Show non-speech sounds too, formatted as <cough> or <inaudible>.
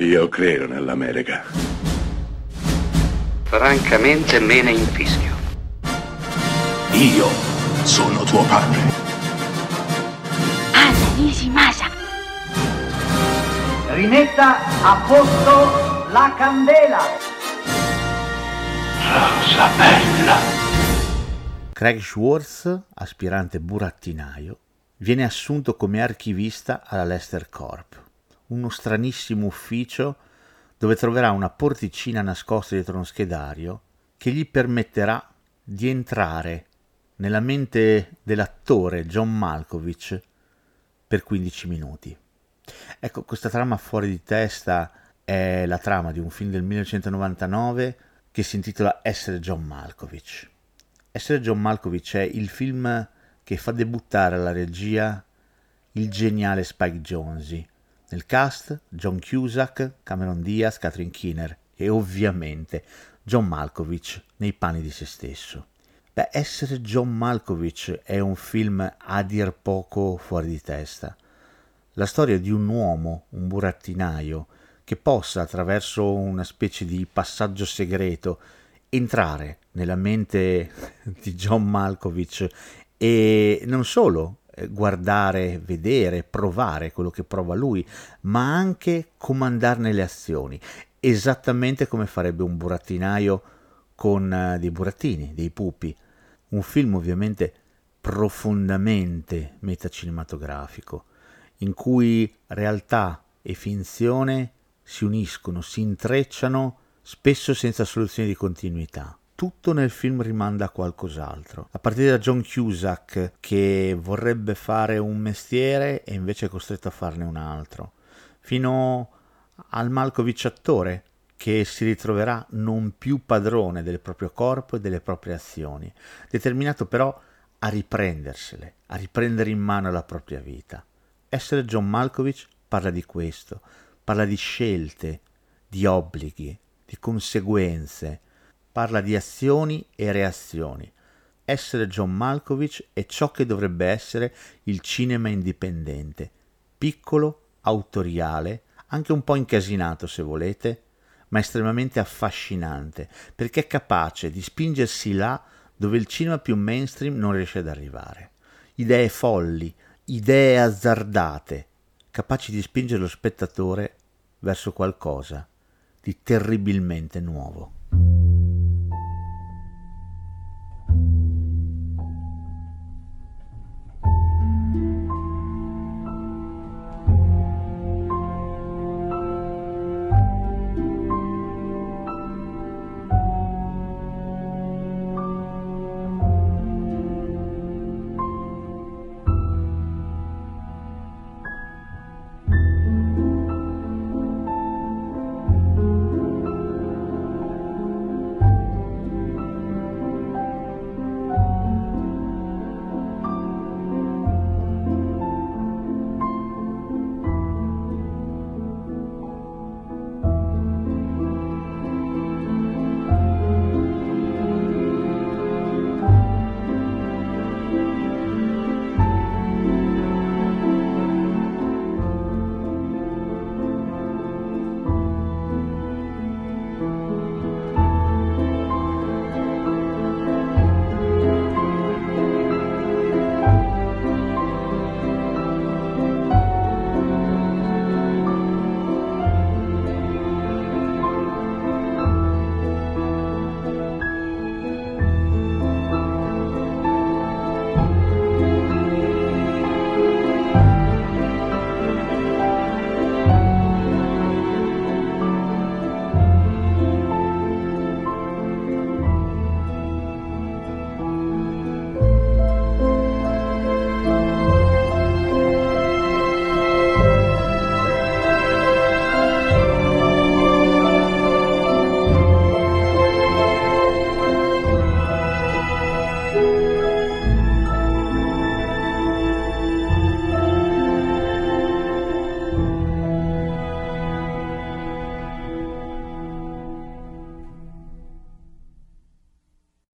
Io credo nell'America. Francamente me ne infischio. Io sono tuo padre. Anna Nishimasa. Rimetta a posto la candela. Rosa bella. Craig Schwartz, aspirante burattinaio, viene assunto come archivista alla Lester Corp, uno stranissimo ufficio dove troverà una porticina nascosta dietro uno schedario che gli permetterà di entrare nella mente dell'attore John Malkovich per 15 minuti. Ecco, questa trama fuori di testa è la trama di un film del 1999 che si intitola Essere John Malkovich. Essere John Malkovich è il film che fa debuttare alla regia il geniale Spike Jonze. Nel cast John Cusack, Cameron Diaz, Catherine Keener e ovviamente John Malkovich nei panni di se stesso. Beh, essere John Malkovich è un film a dir poco fuori di testa. La storia di un uomo, un burattinaio, che possa attraverso una specie di passaggio segreto entrare nella mente <laughs> di John Malkovich e non solo guardare, vedere, provare quello che prova lui, ma anche comandarne le azioni, esattamente come farebbe un burattinaio con uh, dei burattini, dei pupi. Un film ovviamente profondamente metacinematografico, in cui realtà e finzione si uniscono, si intrecciano, spesso senza soluzioni di continuità tutto nel film rimanda a qualcos'altro. A partire da John Cusack che vorrebbe fare un mestiere e invece è costretto a farne un altro, fino al Malkovich attore che si ritroverà non più padrone del proprio corpo e delle proprie azioni, determinato però a riprendersele, a riprendere in mano la propria vita. Essere John Malkovich parla di questo, parla di scelte, di obblighi, di conseguenze, parla di azioni e reazioni. Essere John Malkovich è ciò che dovrebbe essere il cinema indipendente, piccolo, autoriale, anche un po' incasinato se volete, ma estremamente affascinante, perché è capace di spingersi là dove il cinema più mainstream non riesce ad arrivare. Idee folli, idee azzardate, capaci di spingere lo spettatore verso qualcosa di terribilmente nuovo.